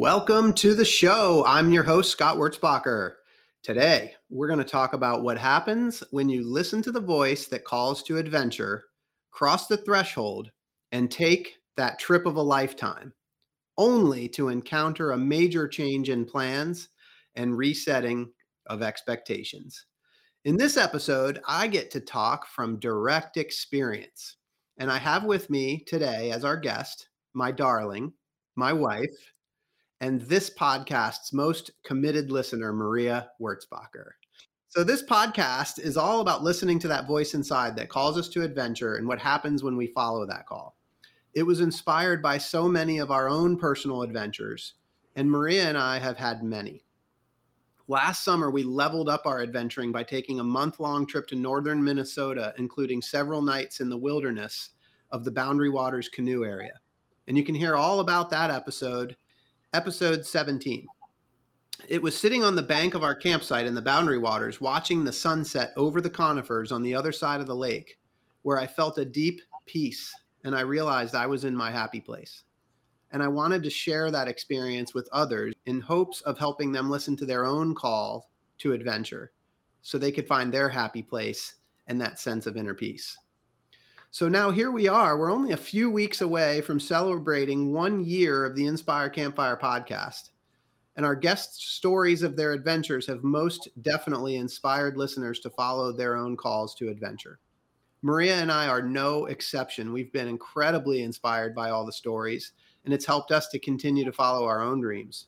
Welcome to the show. I'm your host, Scott Wurtzbacher. Today, we're going to talk about what happens when you listen to the voice that calls to adventure, cross the threshold, and take that trip of a lifetime, only to encounter a major change in plans and resetting of expectations. In this episode, I get to talk from direct experience. And I have with me today as our guest, my darling, my wife, and this podcast's most committed listener, Maria Wurtzbacher. So, this podcast is all about listening to that voice inside that calls us to adventure and what happens when we follow that call. It was inspired by so many of our own personal adventures, and Maria and I have had many. Last summer, we leveled up our adventuring by taking a month long trip to northern Minnesota, including several nights in the wilderness of the Boundary Waters canoe area. And you can hear all about that episode episode 17. It was sitting on the bank of our campsite in the Boundary Waters, watching the sunset over the conifers on the other side of the lake, where I felt a deep peace and I realized I was in my happy place. And I wanted to share that experience with others in hopes of helping them listen to their own call to adventure so they could find their happy place and that sense of inner peace. So now here we are. We're only a few weeks away from celebrating one year of the Inspire Campfire podcast. And our guests' stories of their adventures have most definitely inspired listeners to follow their own calls to adventure. Maria and I are no exception. We've been incredibly inspired by all the stories, and it's helped us to continue to follow our own dreams.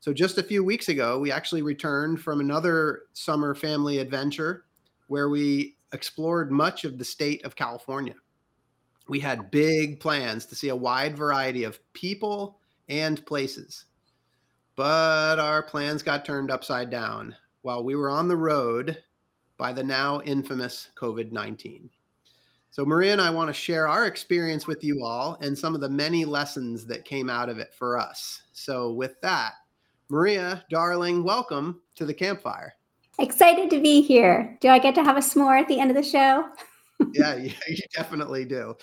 So, just a few weeks ago, we actually returned from another summer family adventure where we explored much of the state of California. We had big plans to see a wide variety of people and places. But our plans got turned upside down while we were on the road by the now infamous COVID 19. So, Maria and I want to share our experience with you all and some of the many lessons that came out of it for us. So, with that, Maria, darling, welcome to the campfire. Excited to be here. Do I get to have a s'more at the end of the show? yeah, yeah, you definitely do.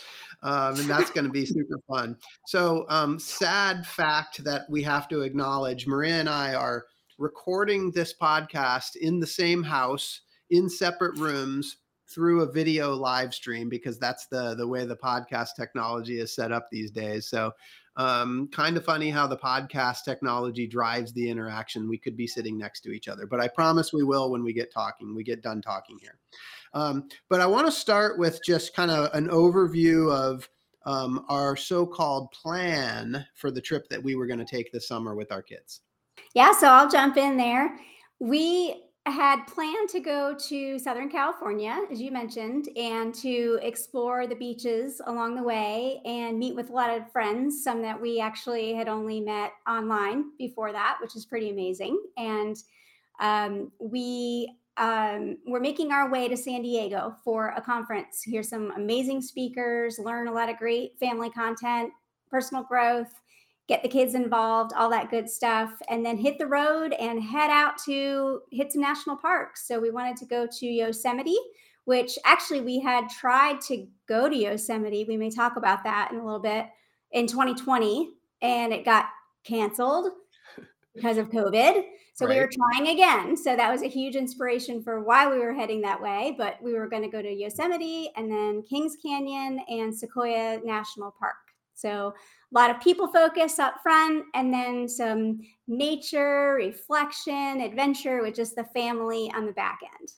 Um, and that's going to be super fun. So, um, sad fact that we have to acknowledge Maria and I are recording this podcast in the same house in separate rooms through a video live stream because that's the the way the podcast technology is set up these days. So um, kind of funny how the podcast technology drives the interaction. We could be sitting next to each other, but I promise we will when we get talking, we get done talking here. Um, but I want to start with just kind of an overview of um, our so called plan for the trip that we were going to take this summer with our kids. Yeah, so I'll jump in there. We had planned to go to Southern California, as you mentioned, and to explore the beaches along the way and meet with a lot of friends, some that we actually had only met online before that, which is pretty amazing. And um, we um, we're making our way to San Diego for a conference. Hear some amazing speakers, learn a lot of great family content, personal growth, get the kids involved, all that good stuff, and then hit the road and head out to hit some national parks. So we wanted to go to Yosemite, which actually we had tried to go to Yosemite. We may talk about that in a little bit in 2020, and it got canceled because of COVID. So right. we were trying again. So that was a huge inspiration for why we were heading that way. But we were going to go to Yosemite and then Kings Canyon and Sequoia National Park. So a lot of people focus up front and then some nature, reflection, adventure with just the family on the back end.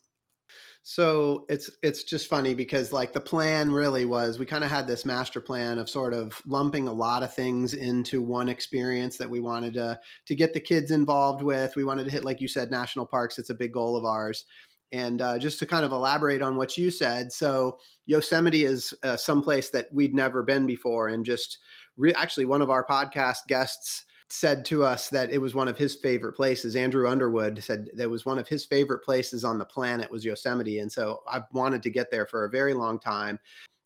So it's it's just funny because like the plan really was we kind of had this master plan of sort of lumping a lot of things into one experience that we wanted to to get the kids involved with. We wanted to hit like you said national parks. It's a big goal of ours. And uh, just to kind of elaborate on what you said, so Yosemite is uh, someplace that we'd never been before, and just re- actually one of our podcast guests said to us that it was one of his favorite places. Andrew Underwood said that was one of his favorite places on the planet was Yosemite, and so I've wanted to get there for a very long time.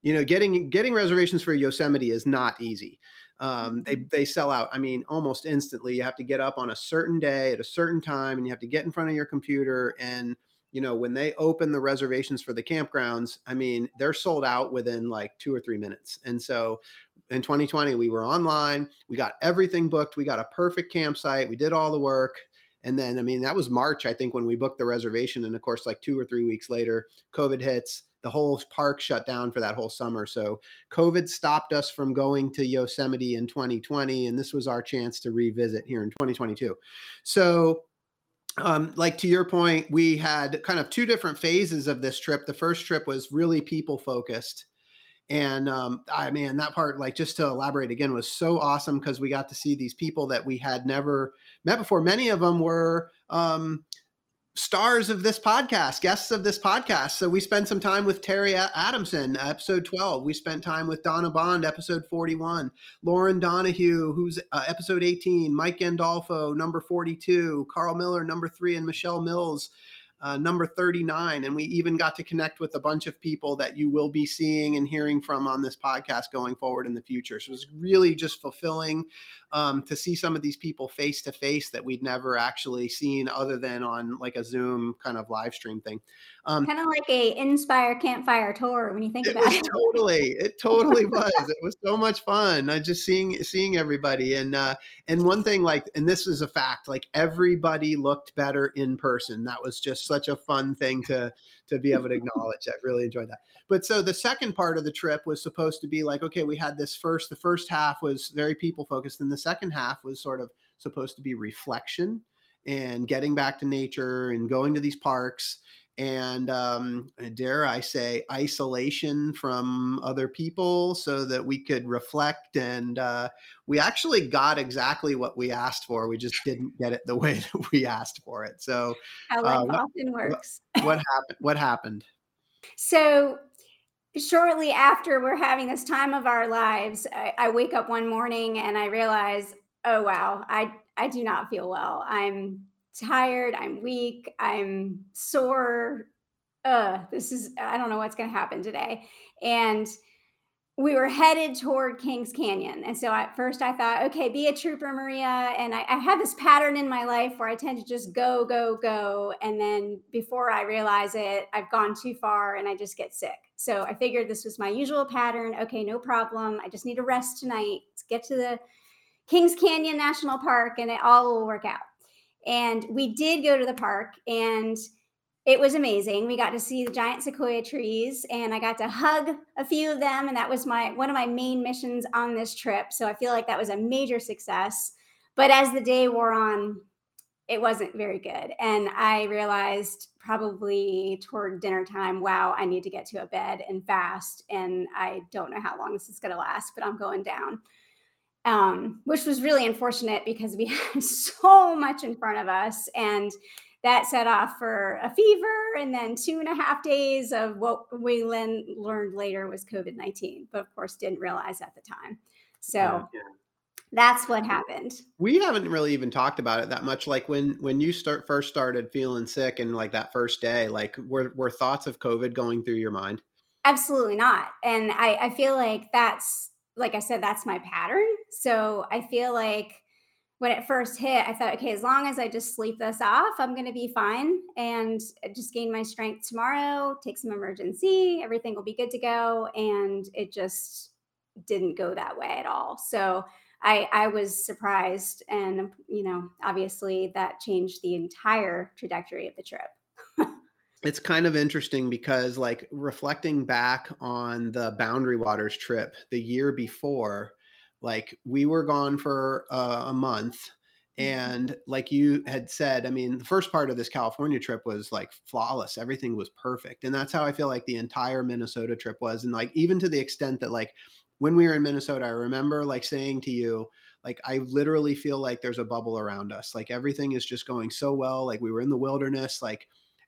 You know, getting getting reservations for Yosemite is not easy. Um, they mm-hmm. they sell out. I mean, almost instantly. You have to get up on a certain day at a certain time, and you have to get in front of your computer. And you know, when they open the reservations for the campgrounds, I mean, they're sold out within like two or three minutes. And so in 2020 we were online we got everything booked we got a perfect campsite we did all the work. And then i mean that was march i think when we booked the reservation and of course like two or three weeks later covid hits the whole park shut down for that whole summer. So covid stopped us from going to yosemite in 2020 and this was our chance to revisit here in 2022 so um, like to your point, we had kind of two different phases of this trip. The first trip was really people focused and um, I mean, that part, like just to elaborate again, was so awesome because we got to see these people that we had never met before. Many of them were um, stars of this podcast, guests of this podcast. So we spent some time with Terry Adamson, episode 12. We spent time with Donna Bond, episode 41. Lauren Donahue, who's uh, episode 18. Mike Gandolfo, number 42. Carl Miller, number three. And Michelle Mills, uh, number 39. And we even got to connect with a bunch of people that you will be seeing and hearing from on this podcast going forward in the future. So it was really just fulfilling um, to see some of these people face to face that we'd never actually seen other than on like a Zoom kind of live stream thing. Um, kind of like a Inspire Campfire tour when you think about it. Totally, it totally was. it was so much fun. I just seeing seeing everybody and uh, and one thing like and this is a fact like everybody looked better in person. That was just such a fun thing to to be able to acknowledge. I really enjoyed that. But so the second part of the trip was supposed to be like, okay, we had this first, the first half was very people focused, and the second half was sort of supposed to be reflection and getting back to nature and going to these parks and um, dare I say, isolation from other people so that we could reflect. And uh, we actually got exactly what we asked for. We just didn't get it the way that we asked for it. So, how life uh, often works. What, what happened? What happened? So, shortly after we're having this time of our lives, I, I wake up one morning and I realize, oh wow, I I do not feel well. I'm tired, I'm weak, I'm sore. Uh, this is I don't know what's going to happen today. And we were headed toward Kings Canyon. And so at first I thought, okay, be a trooper, Maria. And I, I have this pattern in my life where I tend to just go, go, go. And then before I realize it, I've gone too far and I just get sick. So I figured this was my usual pattern. Okay, no problem. I just need to rest tonight. Let's get to the Kings Canyon National Park and it all will work out. And we did go to the park and it was amazing. We got to see the giant sequoia trees and I got to hug a few of them and that was my one of my main missions on this trip. So I feel like that was a major success. But as the day wore on, it wasn't very good. And I realized probably toward dinner time, wow, I need to get to a bed and fast. And I don't know how long this is going to last, but I'm going down um, which was really unfortunate because we had so much in front of us. And that set off for a fever and then two and a half days of what we then learned later was COVID 19, but of course didn't realize at the time. So yeah. that's what happened. We haven't really even talked about it that much. Like when when you start first started feeling sick and like that first day, like were were thoughts of COVID going through your mind? Absolutely not. And I, I feel like that's like I said, that's my pattern. So I feel like when it first hit, I thought, okay, as long as I just sleep this off, I'm going to be fine and uh, just gain my strength tomorrow, take some Emergen-C, everything will be good to go. And it just didn't go that way at all. So I, I was surprised. And, um, you know, obviously that changed the entire trajectory of the trip it's kind of interesting because like reflecting back on the boundary waters trip the year before like we were gone for uh, a month mm-hmm. and like you had said i mean the first part of this california trip was like flawless everything was perfect and that's how i feel like the entire minnesota trip was and like even to the extent that like when we were in minnesota i remember like saying to you like i literally feel like there's a bubble around us like everything is just going so well like we were in the wilderness like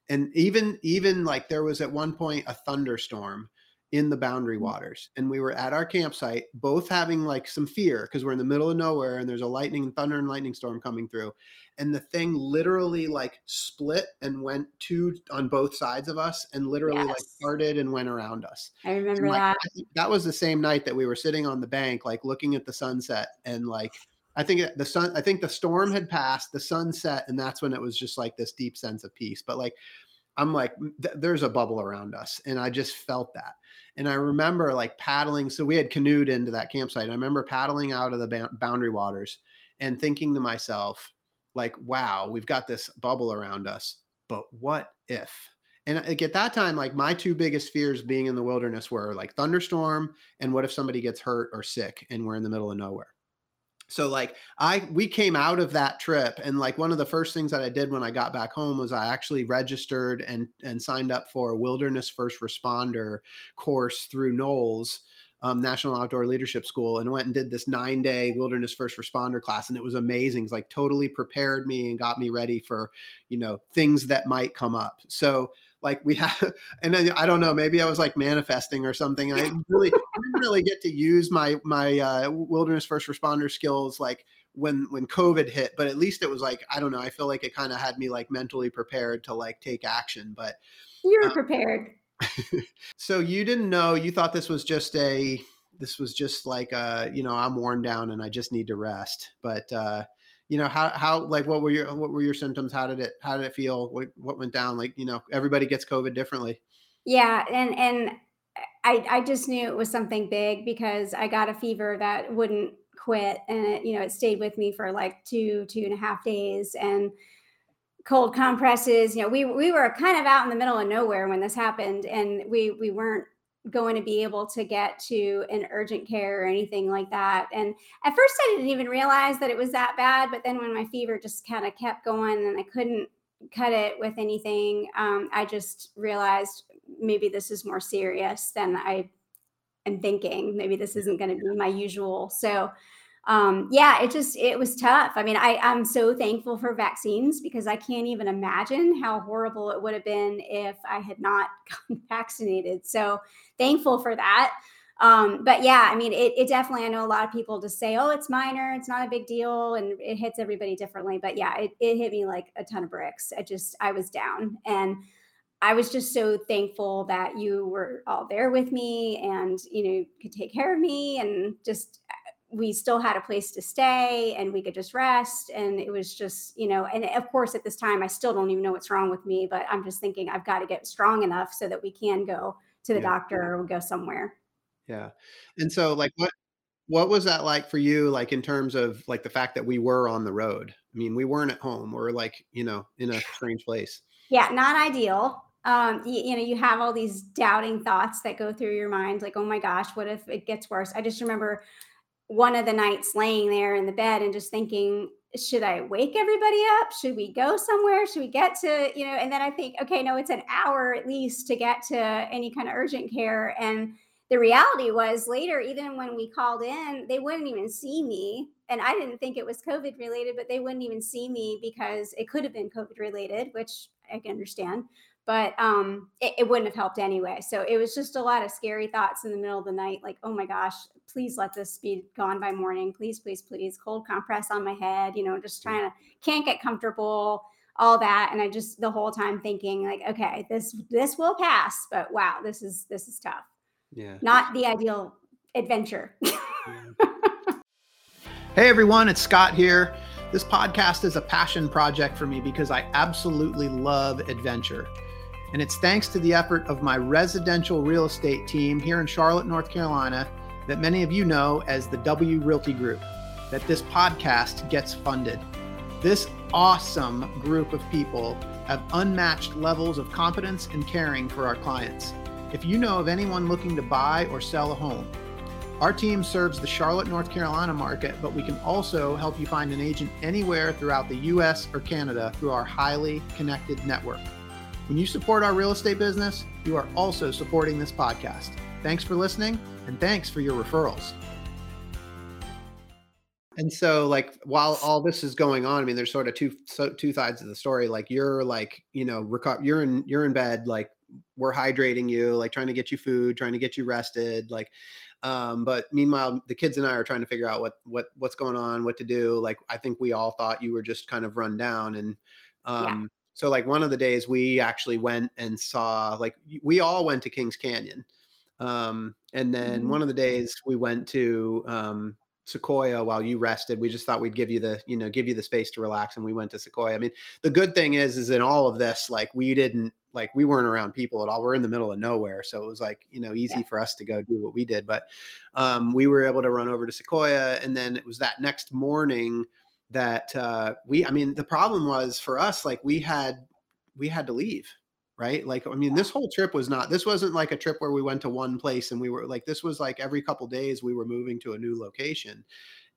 and even even like there was at one point a thunderstorm in the boundary Mm. waters and we were at our campsite both having like some fear because we're in the middle of nowhere and there's a lightning and thunder and lightning storm coming through and the thing literally like split and went two on both sides of us and literally like Yes. started and went around us I and remember like that. I that was the same night that we were sitting on the bank like looking at the sunset and like i think the sun i think the storm had passed the sun set and that's when it was just like this deep sense of peace but like i'm like th- there's a bubble around us and i just felt that and i remember like paddling so we had canoed into that campsite i remember paddling out of the boundary waters and thinking to myself like wow we've got this bubble around us but what if? And uh, like at that time like my two biggest fears being in the wilderness were like thunderstorm and what if somebody gets hurt or sick and we're in the middle of nowhere so like i we came out of that trip and like one of the first things that i did when i got back home was i actually registered and and signed up for a wilderness first responder course through NOLS um, national outdoor leadership school and went and did this nine day wilderness first responder class and it was amazing. It's like totally prepared me and got me ready for you know things that might come up. So like we have and then i don't know maybe i was like manifesting or something i really didn't really get to use my my uh, wilderness first responder skills like when when covid hit but at least it was like i don't know i feel like it kind of had me like mentally prepared to like take action but You were uh, prepared. so you didn't know you thought this was just a this was just like uh you know i'm worn down and i just need to rest but uh you know how how like what were your what were your symptoms? How did it how did it feel? What what went down? Like you know everybody gets covid differently. Yeah, and and I I just knew it was something big because I got a fever that wouldn't quit, and it, you know it stayed with me for like two two and a half days, and cold compresses. You know, we we were kind of out in the middle of nowhere when this happened, and we we weren't going to be able to get to an urgent care or anything like that. And at first, I didn't even realize that it was that bad. But then when my fever just kind of kept going, and I couldn't cut it with anything, um, I just realized maybe this is more serious than I am thinking. Maybe this isn't going to be my usual. So um, yeah, it just it was tough. I mean, I I'm so thankful for vaccines because I can't even imagine how horrible it would have been if I had not gotten vaccinated. So thankful for that. Um, but yeah, I mean, it, it definitely. I know a lot of people just say, "Oh, it's minor, it's not a big deal," and it hits everybody differently. But yeah, it, it hit me like a ton of bricks. I just I was down and. I was just so thankful that you were all there with me and you know could take care of me and just we still had a place to stay and we could just rest and it was just you know and of course at this time I still don't even know what's wrong with me but I'm just thinking I've got to get strong enough so that we can go to the Yeah. doctor or go somewhere. yeah and so like what what was that like for you like in terms of like the fact that we were on the road i mean we weren't at home we're like you know in a strange place Yeah, not ideal. Um, you, you know, you have all these doubting thoughts that go through your mind, like, oh my gosh, what if it gets worse? I just remember one of the nights laying there in the bed and just thinking, should I wake everybody up? Should we go somewhere? Should we get to, you know, and then I think, okay, no, it's an hour at least to get to any kind of urgent care. And the reality was later, even when we called in, they wouldn't even see me. And I didn't think it was COVID related, but they wouldn't even see me because it could have been COVID related, which I can understand. But um, it, it wouldn't have helped anyway. So it was just a lot of scary thoughts in the middle of the night, like, oh my gosh, please let this be gone by morning. Please, please, please. Cold compress on my head, you know, just trying to can't get comfortable, all that. And I just the whole time thinking, like, okay, this this will pass, but wow, this is this is tough yeah not the ideal adventure. Hey everyone, it's Scott here. This podcast is a passion project for me because I absolutely love adventure. And it's thanks to the effort of my residential real estate team here in Charlotte, North Carolina, that many of you know as the W Realty Group, that this podcast gets funded. This awesome group of people have unmatched levels of competence and caring for our clients. If you know of anyone looking to buy or sell a home, our team serves the Charlotte, North Carolina market, but we can also help you find an agent anywhere throughout the US or Canada through our highly connected network. When you support our real estate business, you are also supporting this podcast. Thanks for listening and thanks for your referrals. And so like while all this is going on, I mean there's sort of two so two sides of the story. Like you're like, you know, reco- you're in you're in bed like we're hydrating you, like trying to get you food, trying to get you rested, like um, but meanwhile, the kids and I are trying to figure out what what what's going on, what to do. Like I think we all thought you were just kind of run down, and um. So like one of the days we actually went and saw like we all went to Kings Canyon, um, and then mm-hmm. one of the days we went to um, Sequoia while you rested. We just thought we'd give you the, you know, give you the space to relax and we went to Sequoia. I mean, the good thing is is in all of this like we didn't like we weren't around people at all. We're in the middle of nowhere, so it was like, you know, easy yeah. for us to go do what we did, but um we were able to run over to Sequoia and then it was that next morning that uh we I mean, the problem was for us like we had we had to leave right? Like, I mean, this whole trip was not, this wasn't like a trip where we went to one place and we were like, this was like every couple days we were moving to a new location.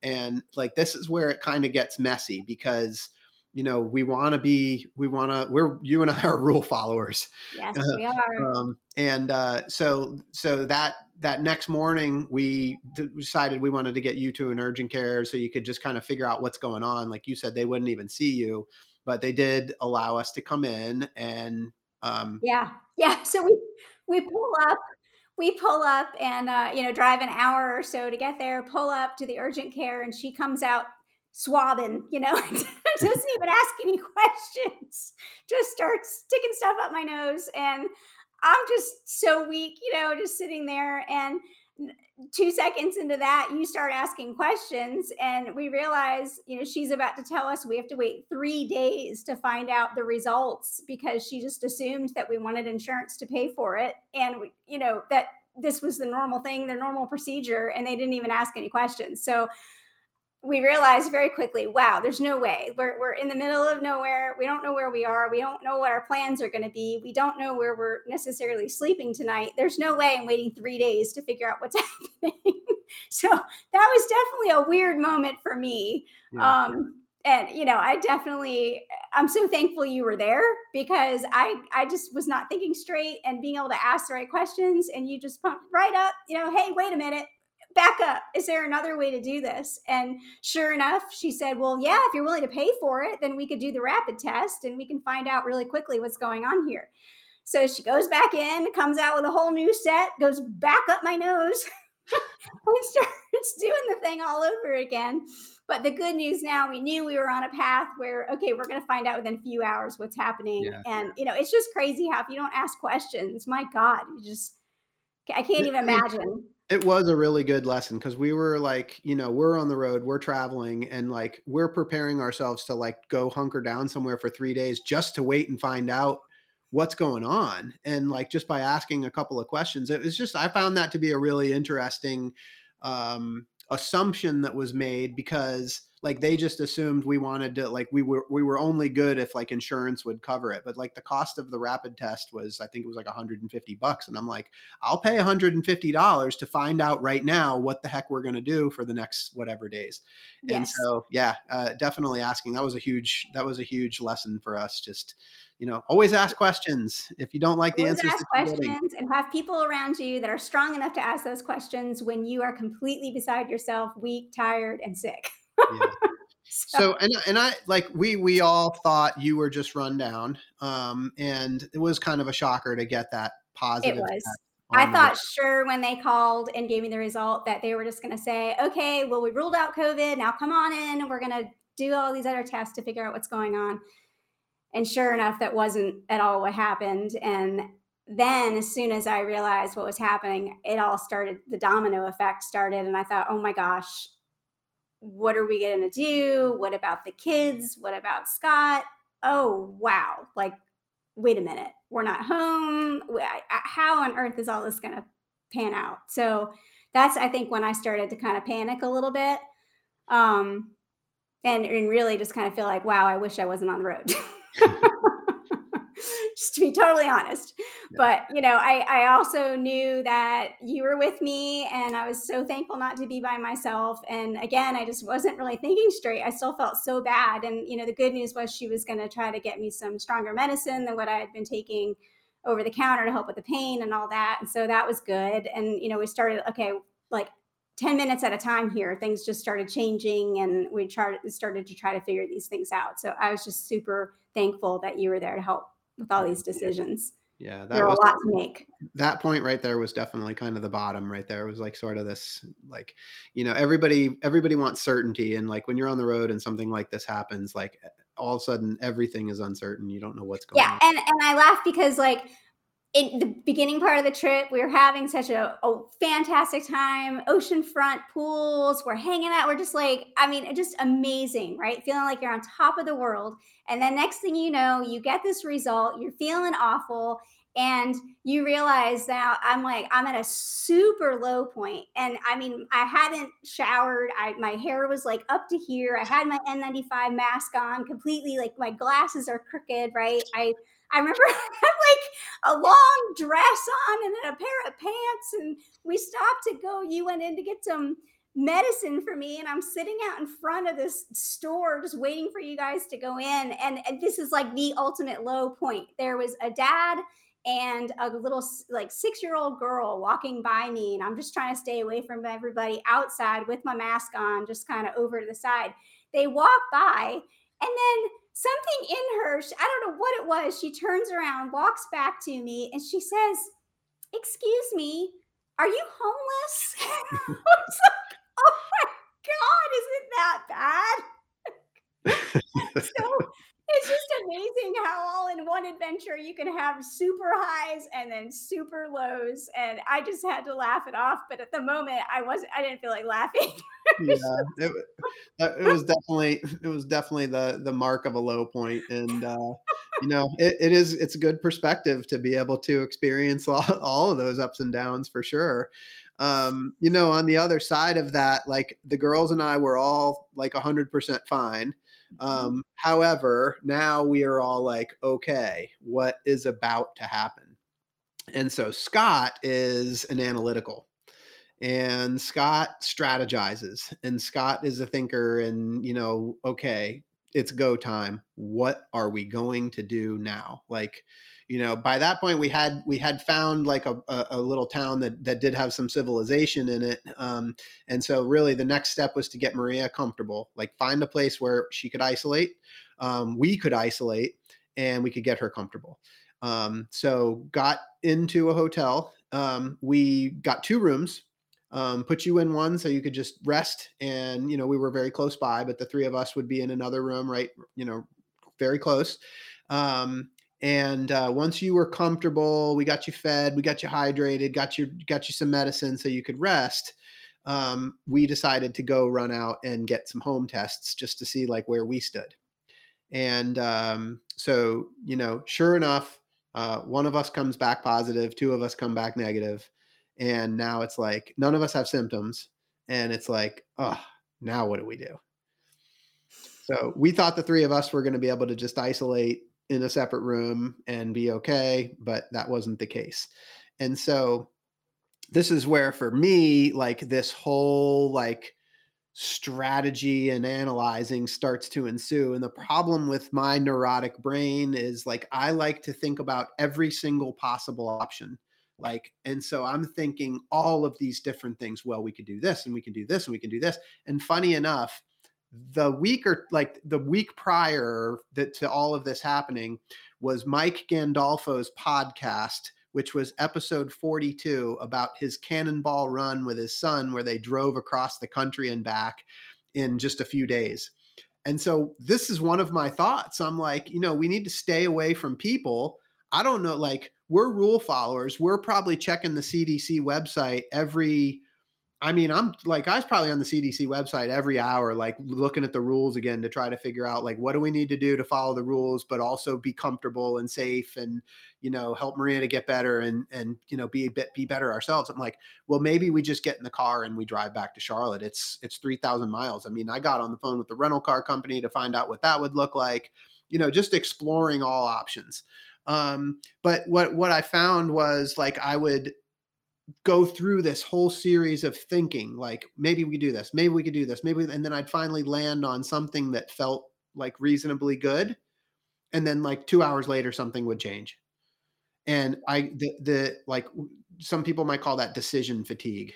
And like, this is where it kind of gets messy because, you know, we want to be, we want to, we're, you and I are rule followers. Yes, we are. Um, and uh, so, so that, that next morning we decided we wanted to get you to an urgent care so you could just kind of figure out what's going on. Like you said, they wouldn't even see you, but they did allow us to come in and um, yeah, yeah. So we we pull up, we pull up, and uh, you know drive an hour or so to get there. Pull up to the urgent care, and she comes out swabbing. You know, doesn't even ask any questions. Just starts sticking stuff up my nose, and I'm just so weak. You know, just sitting there and two seconds into that, you start asking questions, and we realize, you know, she's about to tell us we have to wait three days to find out the results because she just assumed that we wanted insurance to pay for it, and we, you know, that this was the normal thing, the normal procedure, and they didn't even ask any questions. So we realized very quickly, wow, there's no way. We're, we're in the middle of nowhere. We don't know where we are. We don't know what our plans are going to be. We don't know where we're necessarily sleeping tonight. There's no way I'm waiting three days to figure out what's happening. so that was definitely a weird moment for me. Yeah. Um, and you know, I definitely I'm so thankful you were there because I I just was not thinking straight and being able to ask the right questions and you just pumped right up, you know, hey, wait a minute back up. Is there another way to do this? And sure enough, she said, Well, yeah, if you're willing to pay for it, then we could do the rapid test and we can find out really quickly what's going on here. So she goes back in, comes out with a whole new set, goes back up my nose, and starts doing the thing all over again. But the good news now, we knew we were on a path where, okay, we're going to find out within a few hours what's happening. Yeah. And, you know, it's just crazy how if you don't ask questions, my God, you just, I can't even imagine it was a really good lesson because we were like, you know, we're on the road, we're traveling, and like we're preparing ourselves to like go hunker down somewhere for three days just to wait and find out what's going on. And like just by asking a couple of questions, it was just I found that to be a really interesting um assumption that was made because like they just assumed we wanted to like we were we were only good if like insurance would cover it but like the cost of the rapid test was i think it was like 150 bucks and i'm like i'll pay 150 dollars to find out right now what the heck we're going to do for the next whatever days yes. and so yeah uh, definitely asking that was a huge that was a huge lesson for us just you know, always ask questions. If you don't like the always answers, ask questions and have people around you that are strong enough to ask those questions when you are completely beside yourself, weak, tired, and sick. Yeah. so, so, and and I like we we all thought you were just run down, um, and it was kind of a shocker to get that positive. It was. I thought sure when they called and gave me the result that they were just going to say, okay, well, we ruled out COVID. Now come on in and we're going to do all these other tests to figure out what's going on. And sure enough, that wasn't at all what happened. And then as soon as I realized what was happening, it all started, the domino effect started. And I thought, oh my gosh, what are we going to do? What about the kids? What about Scott? Oh, wow. Like, wait a minute. We're not home. How on earth is all this going to pan out? So that's, I think, when I started to kind of panic a little bit. Um, and, and really just kind of feel like, wow, I wish I wasn't on the road. just to be totally honest. Yeah. But you know, I I also knew that you were with me, and I was so thankful not to be by myself. And again, I just wasn't really thinking straight. I still felt so bad. And you know, the good news was she was going to try to get me some stronger medicine than what I had been taking over the counter to help with the pain and all that. And so that was good. And you know, we started okay, like 10 minutes at a time here things just started changing and we tried started to try to figure these things out so i was just super thankful that you were there to help with all these decisions Yeah, that was a lot to make. That point right there was definitely kind of the bottom right there. It was like sort of this like, you know, everybody everybody wants certainty and like when you're on the road and something like this happens, like all of a sudden everything is uncertain. You don't know what's going yeah, on. Yeah, and and I laugh because like in the beginning part of the trip, we were having such a, a, fantastic time. Oceanfront pools, we're hanging out. We're just like, I mean, just amazing, right? Feeling like you're on top of the world. And then next thing you know, you get this result, you're feeling awful, and you realize now I'm like, I'm at a super low point. And I mean, I hadn't showered. I my hair was like up to here. I had my N95 mask on, completely like my glasses are crooked, right? I I remember I had like a long dress on and then a pair of pants. And we stopped to go. You went in to get some medicine for me and i'm sitting out in front of this store just waiting for you guys to go in and, and this is like the ultimate low point there was a dad and a little like six year old girl walking by me and i'm just trying to stay away from everybody outside with my mask on just kind of over to the side they walk by and then something in her, I don't know what it was. She turns around, walks back to me, and she says, Excuse me, are you homeless? I was like, Oh my God, isn't that bad? so it's just amazing how all one adventure you can have super highs and then super lows. And i just had to laugh it off but at the moment i wasn't i didn't feel like laughing. Yeah it, it, was definitely it was definitely the the mark of a low point. And uh you know it, it is it's a good perspective to be able to experience all, all of those ups and downs for sure. Um you know on the other side of that like the girls and i were all like 100% fine. Um, however, now we are all like, okay, what is about to happen? And so Scott is an analytical and Scott strategizes and Scott is a thinker and you know, okay, it's go time. What are we going to do now? Like, you know by that point we had we had found like a, a, a little town that that did have some civilization in it um, and so really the next step was to get maria comfortable like find a place where she could isolate um, we could isolate and we could get her comfortable. Um, so got into a hotel um, we got two rooms um, put you in one so you could just rest and you know we were very close by but the three of us would be in another room right you know very close. Um, and uh, once you were comfortable, we got you fed, we got you hydrated, got you got you some medicine so you could rest. Um, we decided to go run out and get some home tests just to see like where we stood. And um, so, you know, sure enough, uh, one of us comes back positive, two of us come back negative, and now it's like none of us have symptoms, and it's like, oh, now what do we do? So we thought the three of us were going to be able to just isolate in a separate room and be okay, but that wasn't the case. And so this is where for me like this whole like strategy and analyzing starts to ensue and the problem with my neurotic brain is like I like to think about every single possible option. Like and so i'm thinking all of these different things. Well we could do this and we can do this and we can do this. And funny enough the week or like the week prior that to all of this happening was Mike Gandolfo's podcast, which was episode 42 about his cannonball run with his son, where they drove across the country and back in just a few days. And so this is one of my thoughts. I'm like, you know, we need to stay away from people. I don't know, like, we're rule followers. We're probably checking the CDC website every I mean, I'm like, I was probably on the CDC website every hour, like looking at the rules again to try to figure out like what do we need to do to follow the rules, but also be comfortable and safe and, you know, help Maria to get better and, and, you know, be a bit, be better ourselves. I'm like, well, maybe we just get in the car and we drive back to Charlotte. It's, it's 3000 miles. I mean, I got on the phone with the rental car company to find out what that would look like, you know, just exploring all options. Um, but what, what I found was like, I would, go through this whole series of thinking like maybe we do this maybe we could do this maybe and then i'd finally land on something that felt like reasonably good and then like two hours later something would change. And i the, the like some people might call that decision fatigue.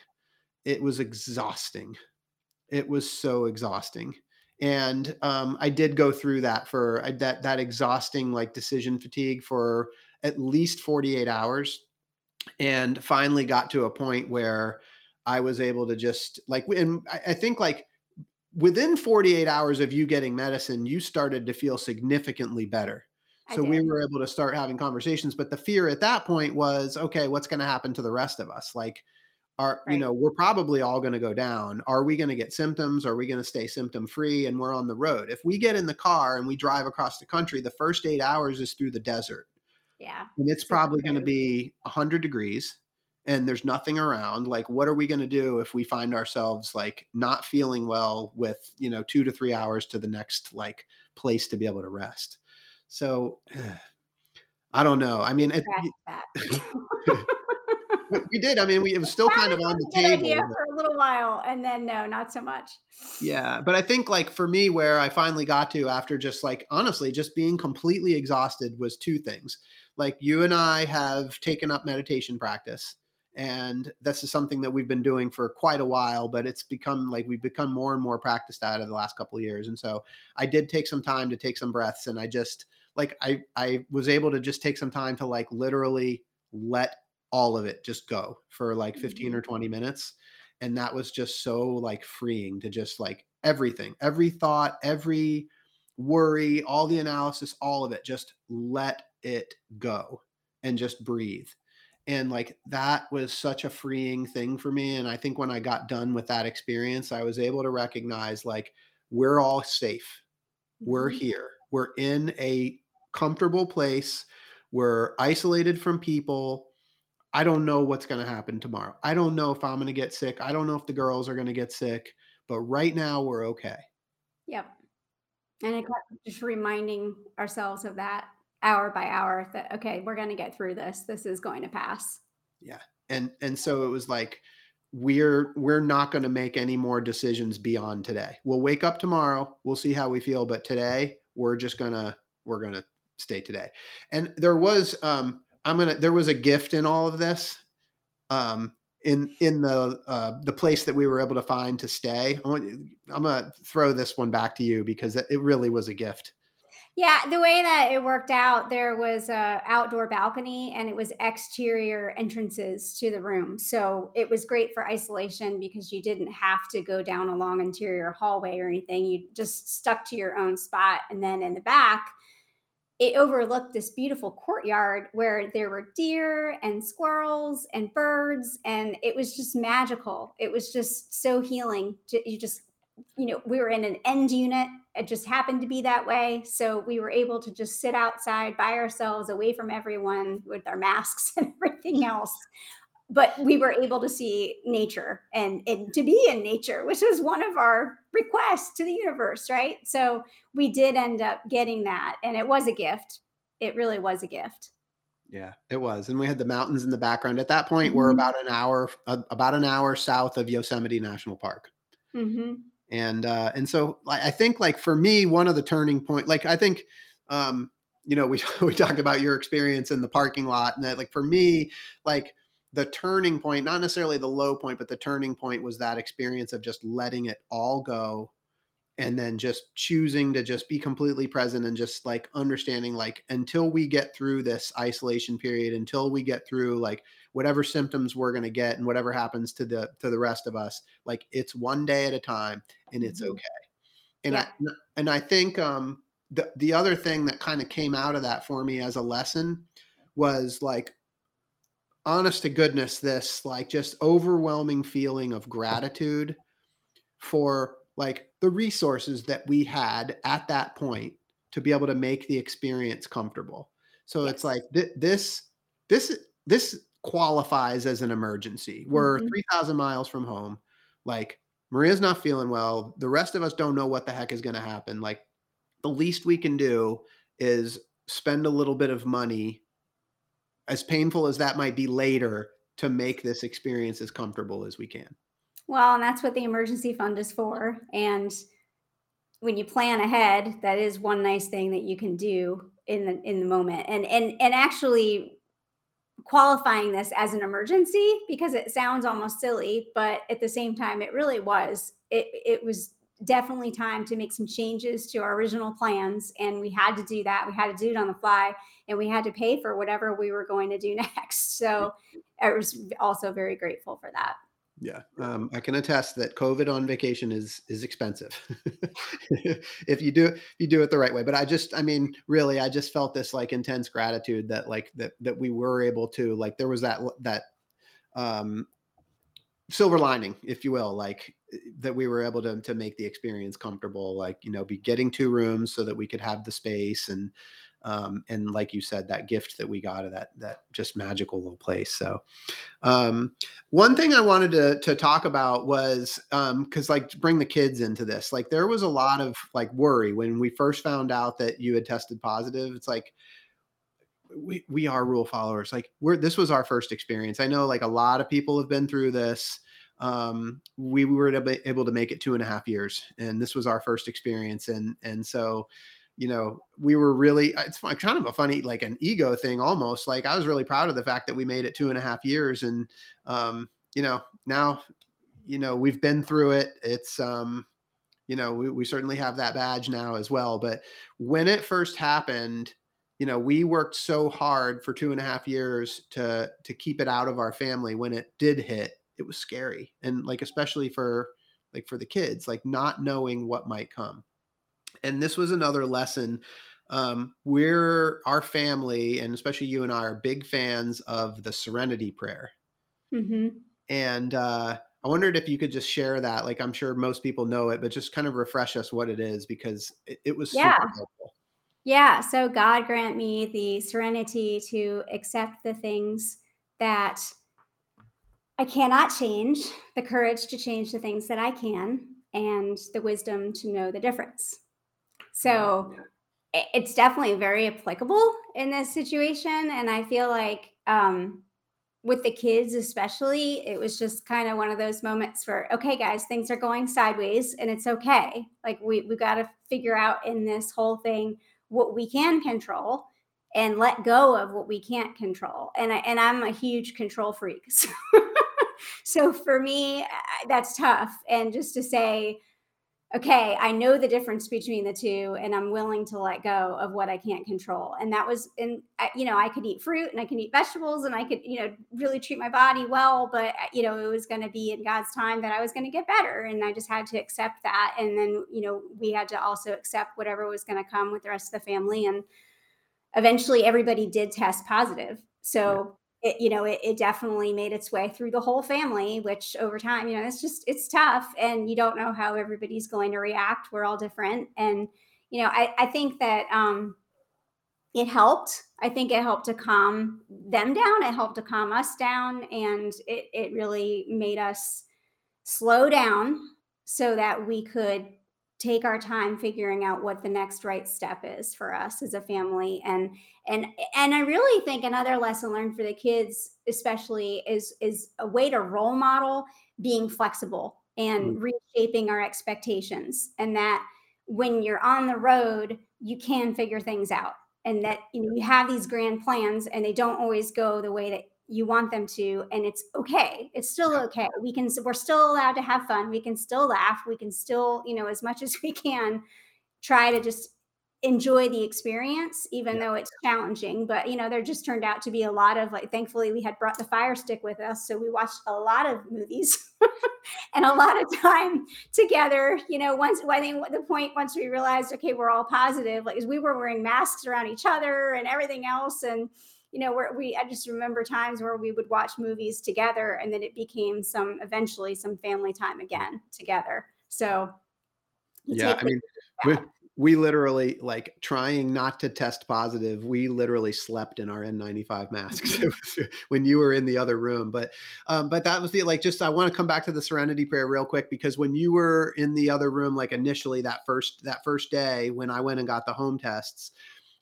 It was exhausting. It was so exhausting. And um, I did go through that for that that exhausting like decision fatigue for at least 48 hours, and finally got to a point where I was able to just like, and I, I think like within 48 hours of you getting medicine, you started to feel significantly better. So we were able to start having conversations. But the fear at that point was, okay, what's going to happen to the rest of us? Like, are right. you know we're probably all going to go down are we going to get symptoms are we going to stay symptom free and we're on the road if we get in the car and we drive across the country the first eight hours is through the desert yeah and it's probably going to be 100 degrees and there's nothing around like what are we going to do if we find ourselves like not feeling well with you know two to three hours to the next like place to be able to rest so i don't know i mean it, we did. I mean, we, it was still kind of on the table for a little while, and then no, not so much. Yeah, but I think like for me, where I finally got to after just like honestly, just being completely exhausted was two things. Like you and I have taken up meditation practice, and this is something that we've been doing for quite a while, but it's become like we've become more and more practiced at it the last couple of years. And so I did take some time to take some breaths, and I just like I I was able to just take some time to like literally let all of it just go for like 15 mm-hmm. or 20 minutes and that was just so like freeing to just like everything every thought every worry all the analysis all of it just let it go and just breathe and like that was such a freeing thing for me and i think when i got done with that experience i was able to recognize like we're all safe we're mm-hmm. here we're in a comfortable place we're isolated from people I don't know what's going to happen tomorrow. I don't know if I'm going to get sick. I don't know if the girls are going to get sick, but right now we're okay. Yep. And it just reminding ourselves of that hour by hour that okay, we're going to get through this. This is going to pass. Yeah. And and so it was like we're we're not going to make any more decisions beyond today. We'll wake up tomorrow, we'll see how we feel, but today we're just to we're to stay today. And there was um I'm gonna. There was a gift in all of this, um, in in the uh, the place that we were able to find to stay. I I'm gonna throw this one back to you because it really was a gift. Yeah, the way that it worked out, there was a outdoor balcony and it was exterior entrances to the room. So it was great for isolation because you didn't have to go down a long interior hallway or anything. You just stuck to your own spot. And then in the back, it overlooked this beautiful courtyard where there were deer and squirrels and birds and it was just magical it was just so healing you just you know we were in an end unit it just happened to be that way so we were able to just sit outside by ourselves away from everyone with our masks and everything else but we were able to see nature and, and to be in nature, which was one of our requests to the universe, right? So we did end up getting that, and it was a gift. It really was a gift. Yeah, it was, and we had the mountains in the background. At that point, mm-hmm. we're about an hour, uh, about an hour south of Yosemite National Park. Mm-hmm. And uh, and so I think like for me, one of the turning point, like I think um, you know, we we talked about your experience in the parking lot, and that like for me, like the turning point, not necessarily the low point, but the turning point was that experience of just letting it all go and then just choosing to just be completely present and just like understanding like until we get through this isolation period until we get through like whatever symptoms we're going to get and whatever happens to the to the rest of us like it's one day at a time and it's mm-hmm. okay and yeah. i and i think um the the other thing that kind of came out of that for me as a lesson was like honest to goodness, this like just overwhelming feeling of gratitude for like the resources that we had at that point to be able to make the experience comfortable. So yes. it's like th- this, this, this qualifies as an emergency. We're mm-hmm. 3,000 miles from home. Like Maria's not feeling well. The rest of us don't know what the heck is going to happen. Like the least we can do is spend a little bit of money as painful as that might be later to make this experience as comfortable as we can. Well, and that's what the emergency fund is for. And when you plan ahead, that is one nice thing that you can do in the in the moment. And and and actually qualifying this as an emergency because it sounds almost silly, but at the same time it really was. It it was definitely time to make some changes to our original plans. And we had to do that. We had to do it on the fly and we had to pay for whatever we were going to do next. So I was also very grateful for that. Yeah, um, I can attest that COVID on vacation is is expensive if you do if you do it the right way. But I just, I mean, really, I just felt this like intense gratitude that like that that we were able to like there was that that um silver lining, if you will, like eh, that we were able to to make the experience comfortable, like you know, be getting two rooms so that we could have the space and um, and like you said, that gift that we got of that that just magical little place. So, um, one thing I wanted to to talk about was because um, like bring the kids into this, like there was a lot of like worry when we first found out that you had tested positive. It's like we we are rule followers. Like we're this was our first experience. I know like a lot of people have been through this. Um, we were able to make it two and a half years, and this was our first experience, and and so you know, we were really, it's kind of a funny, like an ego thing almost. Like I was really proud of the fact that we made it two and a half years. And, um, you know, now, you know, we've been through it. It's, um, you know, we, we certainly have that badge now as well. But when it first happened, you know, we worked so hard for two and a half years to to keep it out of our family. When it did hit, it was scary, and like especially for like for the kids, like not knowing what might come and this was another lesson um, we're our family and especially you and i are big fans of the serenity prayer. Mm-hmm. and uh, i wondered if you could just share that like i'm sure most people know it but just kind of refresh us what it is because it, it was yeah. yeah so god grant me the serenity to accept the things that i cannot change the courage to change the things that i can and the wisdom to know the difference so it's definitely very applicable in this situation. And I feel like um, with the kids, especially, it was just kind of one of those moments where, okay, guys, things are going sideways and it's okay. Like we, we got to figure out in this whole thing what we can control and let go of what we can't control. And I, and I'm a huge control freak. So, so for me, that's tough. And just to say, okay, I know the difference between the two and I'm willing to let go of what I can't control. And that was in, you know, I could eat fruit and I could eat vegetables and I could, you know, really treat my body well, but, uh, you know, it was going to be in God's time that I was going to get better. And I just had to accept that. And then, you know, we had to also accept whatever was going to come with the rest of the family. And eventually everybody did test positive. So, it, you know, it, it, definitely made its way through the whole family, which over time, you know, it's just, it's tough and you don't know how everybody's going to react. We're all different. And, you know, I, I think that um, it helped. I think it helped to calm them down. It helped to calm us down. And it, it really made us slow down so that we could take our time figuring out what the next right step is for us as a family and and and i really think another lesson learned for the kids especially is is a way to role model being flexible and mm-hmm. reshaping our expectations and that when you're on the road you can figure things out and that you know you have these grand plans and they don't always go the way that you want them to and it's okay. It's still okay. We can we're still allowed to have fun. We can still laugh. We can still you know as much as we can try to just enjoy the experience even yeah. though it's challenging. But you know there just turned out to be a lot of like thankfully we had brought the fire stick with us so we watched a lot of movies and a lot of time together. You know once i think the point once we realized okay we're all positive like we were wearing masks around each other and everything else and you know, where we, I just remember times where we would watch movies together and then it became some, eventually some family time again together. So, yeah, I mean, we, we literally like trying not to test positive. We literally slept in our N95 masks when you were in the other room. But, um, but that was the like, just I want to come back to the Serenity Prayer real quick because when you were in the other room, like initially that first that first day when I went and got the home tests,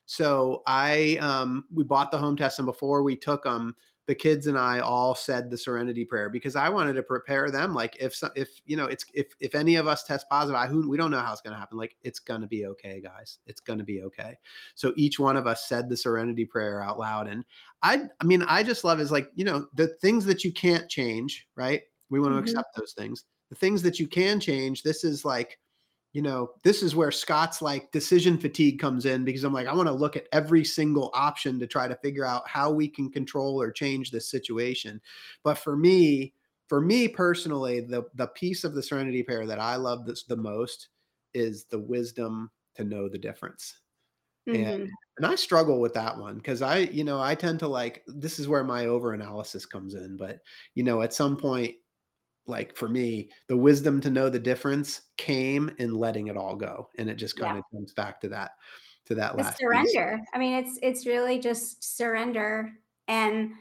so I um, we bought the home test, and before we took them, the kids and I all said the Serenity Prayer because I wanted to prepare them. Like if some, if you know it's if if any of us test positive, I who we don't know how it's going to happen. Like it's going to be okay, guys. It's going to be okay. So each one of us said the Serenity Prayer out loud, and I I mean I just love is like you know the things that you can't change, right? We want to mm-hmm. accept those things. The things that you can change. This is like you know, this is where Scott's like decision fatigue comes in because I'm like, I want to look at every single option to try to figure out how we can control or change this situation. But for me, for me personally, the the piece of the Serenity Prayer that I love this the most is the wisdom to know the difference. Mm-hmm. And and I struggle with that one because I, you know, I tend to like this is where my over analysis comes in. But you know, at some point, like for me, the wisdom to know the difference came in letting it all go, and it just kind yeah. of comes back to that, to that the last surrender. Piece. I mean, it's it's really just surrender and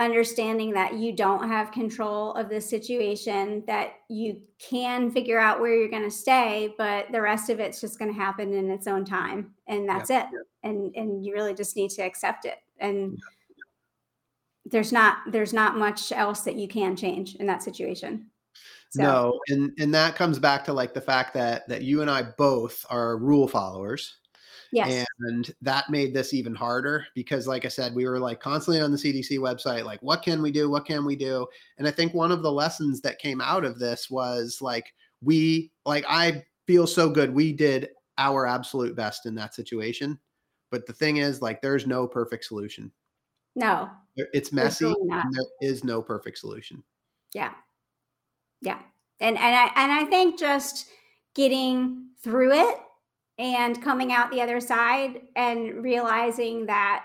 understanding that you don't have control of the situation that you can figure out where you're going to stay but the rest of it's just going to happen in its own time and that's it and and you really just need to accept it and. There's not there's not much else that you can change in that situation so. no and and that comes back to like the fact that that you and i both are rule followers Yes. And that made this even harder because, like I said, we were like constantly on the CDC website, like, what can we do? What can we do? And I think one of the lessons that came out of this was like, we, like, I feel so good. We did our absolute best in that situation. But the thing is, like, there's no perfect solution. No. It's messy. And there is no perfect solution. Yeah. Yeah. And and I and I think just getting through it and coming out the other side and realizing that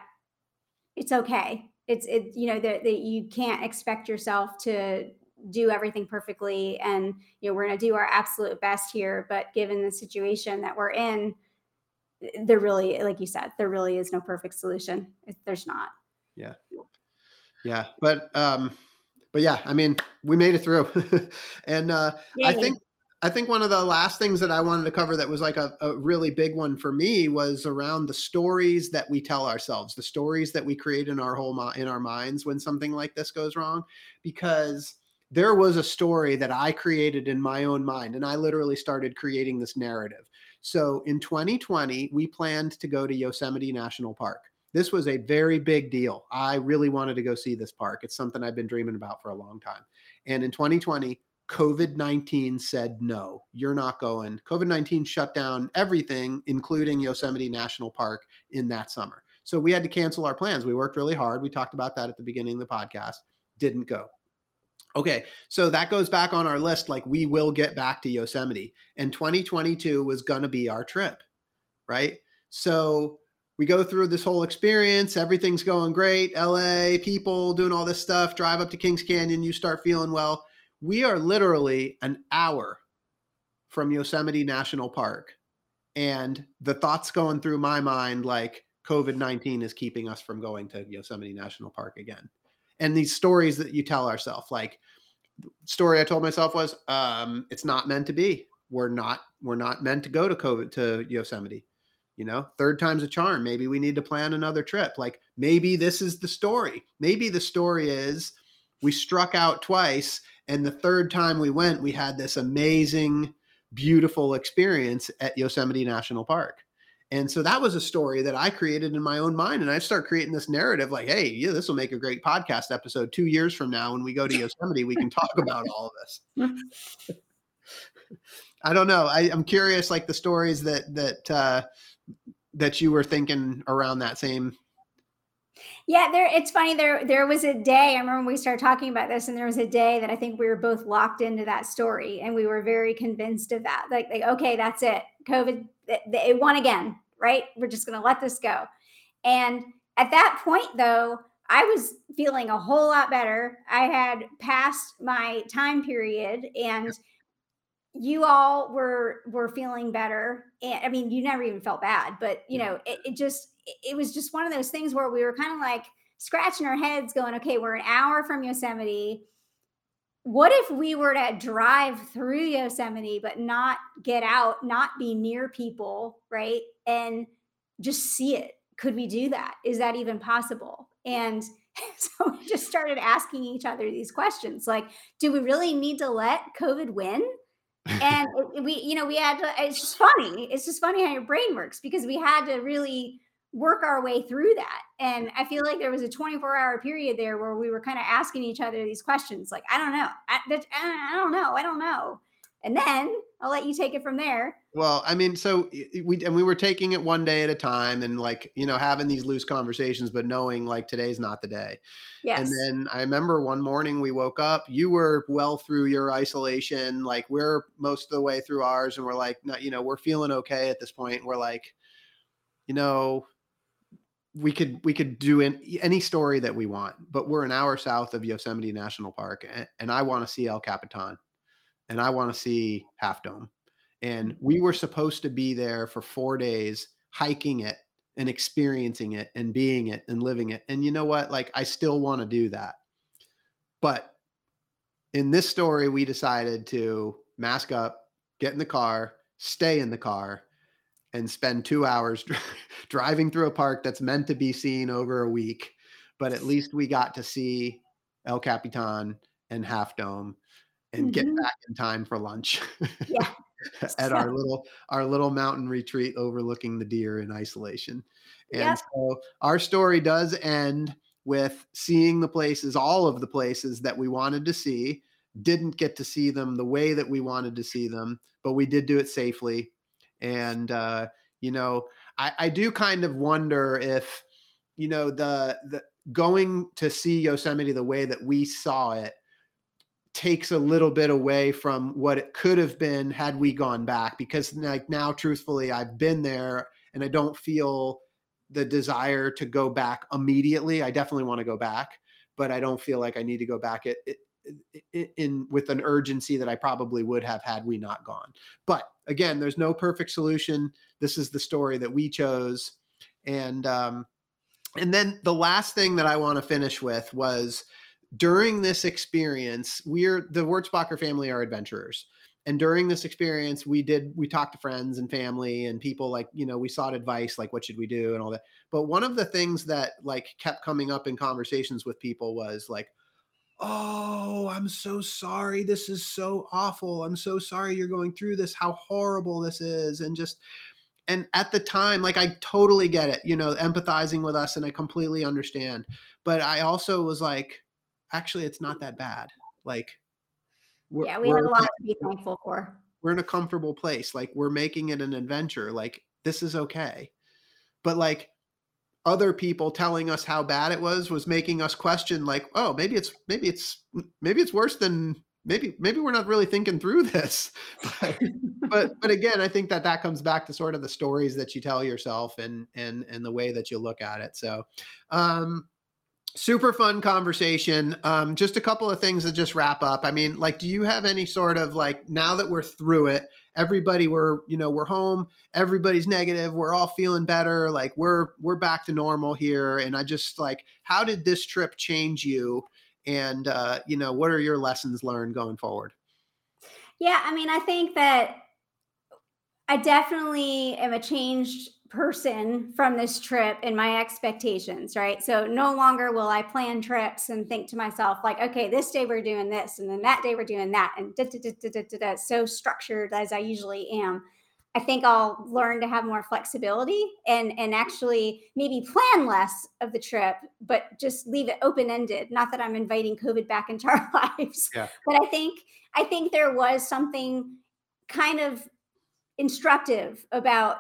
it's okay it's it you know that, that you can't expect yourself to do everything perfectly and you know we're going to do our absolute best here but given the situation that we're in there really like you said there really is no perfect solution there's not yeah yeah but um but yeah i mean we made it through and uh i think I think one of the last things that I wanted to cover that was like a, a, really big one for me was around the stories that we tell ourselves, the stories that we create in our whole in our minds when something like this goes wrong, because there was a story that I created in my own mind, and I literally started creating this narrative. So in 2020, we planned to go to Yosemite National Park. This was a very big deal. I really wanted to go see this park. It's something I've been dreaming about for a long time. And in 2020, COVID 19 said, no, you're not going. COVID 19 shut down everything, including Yosemite National Park in that summer. So we had to cancel our plans. We worked really hard. We talked about that at the beginning of the podcast. Didn't go. Okay, so that goes back on our list. Like we will get back to Yosemite, and 2022 was going to be our trip, right? So we go through this whole experience. Everything's going great. LA, people doing all this stuff. Drive up to Kings Canyon. You start feeling well we are literally an hour from Yosemite National Park. And the thoughts going through my mind like COVID 19 is keeping us from going to Yosemite National Park again. And these stories that you tell ourselves, like, story I told myself was, um, it's not meant to be. We're not, we're not meant to go to COVID to Yosemite. You know, third time's a charm. Maybe we need to plan another trip. Like maybe this is the story. Maybe the story is we struck out twice and the third time we went, we had this amazing, beautiful experience at Yosemite National Park. And so that was a story that I created in my own mind. And I start creating this narrative like, hey, yeah, this will make a great podcast episode two years from now when we go to Yosemite, we can talk about all of this. I don't know. I, am curious, like the stories that that uh, that you were thinking around that same yeah, there it's funny there there was a day I remember when we started talking about this and there was a day that I think we were both locked into that story and we were very convinced of that. Like, like okay, that's it. COVID it, it won again, right? We're just going to let this go. And at that point though, I was feeling a whole lot better. I had passed my time period and you all were were feeling better and i mean you never even felt bad but you know it, it just it was just one of those things where we were kind of like scratching our heads going okay we're an hour from yosemite. What if we were to drive through yosemite but not get out not be near people right and just see it? Could we do that? Is that even possible? And so we just started asking each other these questions like do we really need to let covid win and we you know we had to it's just funny it's just funny how your brain works because we had to really work our way through that. And i feel like there was a 24 hour period there where we were kind of asking each other these questions like i don't know I, I don't know i don't know and then I'll let you take it from there. Well, I mean, so we and we were taking it one day at a time and like, you know, having these loose conversations, but knowing like today's not the day. Yes. And then I remember one morning we woke up, you were well through your isolation, like we're most of the way through ours, and we're like, not, you know, we're feeling okay at this point. We're like, you know, we could we could do in, any story that we want, but we're an hour south of Yosemite National Park, and, and I want to see El Capitan, and I want to see Half Dome, and mm. we were supposed to be there for four days hiking it and experiencing it and being it and living it. And you know what? Like I still want to do that, but in this story, we decided to mask up, get in the car, stay in the car, and spend two hours driving through a park that's meant to be seen over a week. But at least we got to see El Capitan and Half Dome and mm-hmm. get back in time for lunch. Yeah. at our little our little mountain retreat overlooking the deer in isolation. And yep. so our story does end with seeing the places, all of the places that we wanted to see. Didn't get to see them the way that we wanted to see them, but we did do it safely and uh, you know, I, I do kind of wonder if, you know, the the going to see Yosemite the way that we saw it takes a little bit away from what it could have been had we gone back because like now truthfully I've been there and I don't feel the desire to go back immediately. I definitely want to go back, but I don't feel like I need to go back it, it, in, in with an urgency that I probably would have had we not gone. But again, there's no perfect solution. This is the story that we chose, and um, and then the last thing that I want to finish with was during this experience, we're the Wurtzbacher family are adventurers. And during this experience, we did we talked to friends and family and people like, you know, we sought advice like what should we do and all that. But one of the things that like kept coming up in conversations with people was like, oh, I'm so sorry. This is so awful. I'm so sorry you're going through this. How horrible this is. And just, and at the time, like I totally get it, you know, empathizing with us and I completely understand. But I also was like, actually, it's not that bad. Like, yeah, we have a lot to be thankful for. We're in a comfortable place. Like, we're making it an adventure. Like, this is okay. But like, other people telling us how bad it was was making us question like oh maybe it's maybe it's maybe it's worse than maybe maybe we're not really thinking through this but but, but again i think that that comes back to sort of the stories that you tell yourself and and and the way that you look at it so um super fun conversation. Um just a couple of things to just wrap up. I mean like do you have any sort of like now that we're through it everybody we're you know we're home everybody's negative we're all feeling better like we're we're back to normal here and i just like how did this trip change you? And uh you know what are your lessons learned going forward? Yeah i mean i think that i definitely am a changed person from this trip and my expectations, right? So no longer will I plan trips and think to myself, like, okay, this day we're doing this, and then that day we're doing that, and da, da, da, da, da, so structured as I usually am. I think I'll learn to have more flexibility and and actually maybe plan less of the trip, but just leave it open ended. Not that I'm inviting COVID back into our lives, yeah. but I think I think there was something kind of instructive about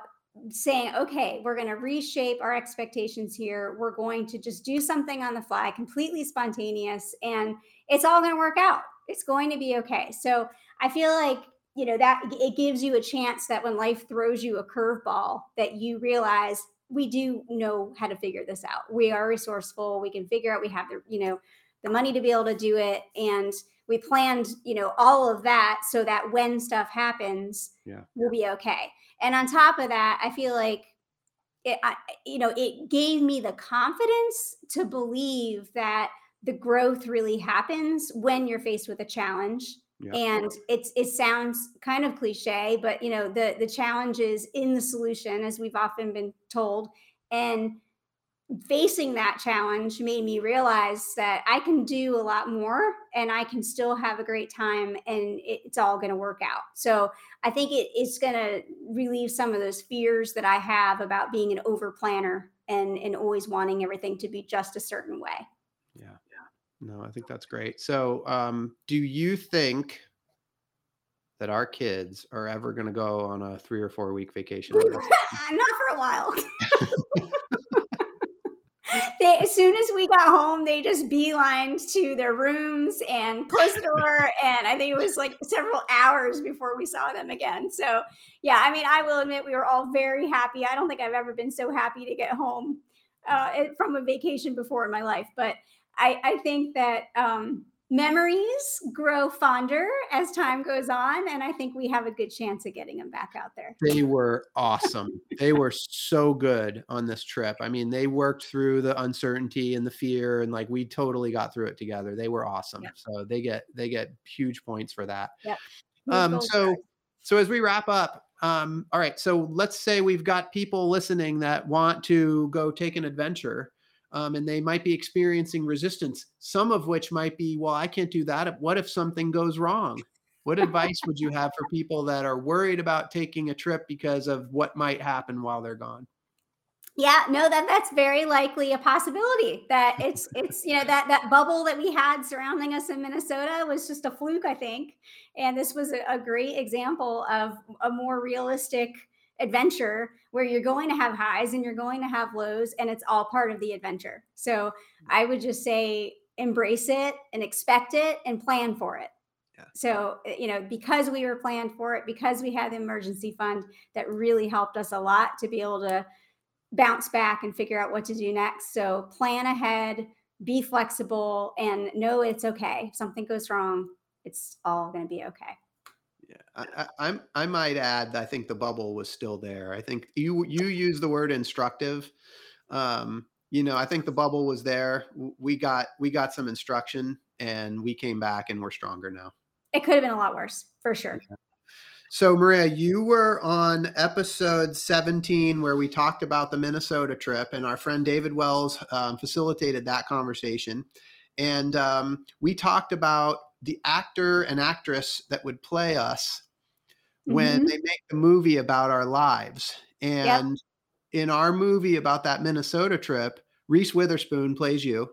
saying, okay, we're going to reshape our expectations here. We're going to just do something on the fly, completely spontaneous, and it's all going to work out. It's going to be okay. So I feel like, you know, that it gives you a chance that when life throws you a curveball, that you realize we do know how to figure this out. We are resourceful. We can figure out, we have the, you know, the money to be able to do it. And we planned, you know, all of that so that when stuff happens, yeah. we'll be okay. And on top of that, I feel like it, I, you know, it gave me the confidence to believe that the growth really happens when you're faced with a challenge. Yeah. And it's it sounds kind of cliche, but you know, the the challenge is in the solution, as we've often been told. And facing that challenge made me realize that I can do a lot more and I can still have a great time and it's all going to work out. So I think it, it's going to relieve some of those fears that I have about being an over planner and, and always wanting everything to be just a certain way. Yeah. Yeah. No, I think that's great. So, um, do you think that our kids are ever going to go on a three or four week vacation. Not for a while. they, as soon as we got home, they just beelined to their rooms and closed the door. and I think it was like several hours before we saw them again. So, yeah, I mean, I will admit we were all very happy. I don't think I've ever been so happy to get home uh, from a vacation before in my life. But I, I think that um, memories grow fonder as time goes on and i think we have a good chance of getting them back out there. They were awesome. They were so good on this trip. I mean they worked through the uncertainty and the fear and like we totally got through it together. They were awesome. So they get they get huge points for that. Yep. um so so as we wrap up um all right so let's say we've got people listening that want to go take an adventure um, and they might be experiencing resistance, some of which might be, well, I can't do that. What if something goes wrong? What advice would you have for people that are worried about taking a trip because of what might happen while they're gone? Yeah, no, that that's very likely a possibility. That it's it's you know that that bubble that we had surrounding us in Minnesota was just a fluke, I think, and this was a, a great example of a more realistic adventure where you're going to have highs and you're going to have lows and it's all part of the adventure. So I would just say embrace it and expect it and plan for it. Yeah. So, eh, you know, because we were planned for it, because we had the emergency fund, that really helped us a lot to be able to bounce back and figure out what to do next. So, plan ahead, be flexible, and know it's okay. If something goes wrong, it's all going to be okay. I, I, I might add, I think the bubble was still there. I think you you use the word instructive. Um, you know, I think the bubble was there. We got we got some instruction, and we came back, and we're stronger now. It could have been a lot worse, for sure. Yeah. So, Maria, you were on episode 17 where we talked about the Minnesota trip, and our friend David Wells um, facilitated that conversation. And um, we talked about the actor and actress that would play us when mm-hmm. they make the movie about our lives. And yep. in our movie about that Minnesota trip, Reese Witherspoon plays you.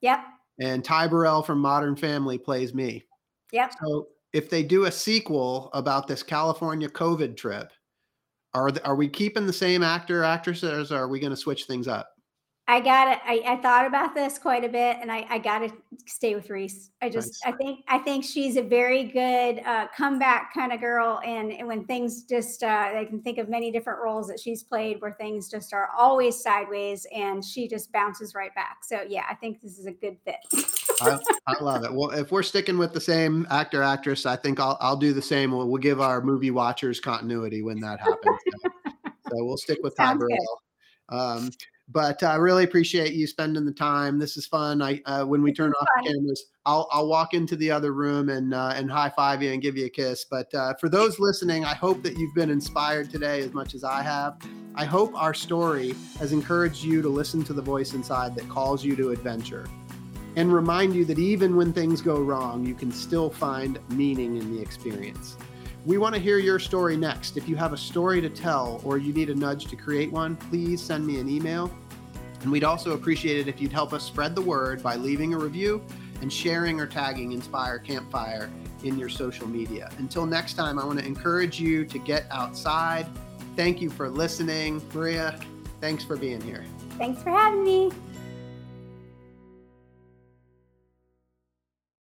Yep. And Ty Burrell from Modern Family plays me. Yep. So if they do a sequel about this California COVID trip, are are we keeping the same actor actresses or are we going to switch things up? I got it. I, I thought about this quite a bit, and I, I got to stay with Reese. I just, nice. I think, I think she's a very good uh, comeback kind of girl, and, and when things just, uh, I can think of many different roles that she's played where things just are always sideways, and she just bounces right back. So yeah, I think this is a good fit. I, I, love it. Well, if we're sticking with the same actor actress, I think I'll I'll do the same. We'll, we'll give our movie watchers continuity when that happens. so, so we'll stick with Ty Burrell. Um, but I really appreciate you spending the time. This is fun. I uh, when we turn off fun. the cameras, I'll I'll walk into the other room and uh, and high five you and give you a kiss. But uh, for those listening, I hope that you've been inspired today as much as I have. I hope our story has encouraged you to listen to the voice inside that calls you to adventure, and remind you that even when things go wrong, you can still find meaning in the experience. We want to hear your story next. If you have a story to tell or you need a nudge to create one, please send me an email. And we'd also appreciate it if you'd help us spread the word by leaving a review and sharing or tagging Inspire Campfire in your social media. Until next time, I want to encourage you to get outside. Thank you for listening. Maria, thanks for being here. Thanks for having me.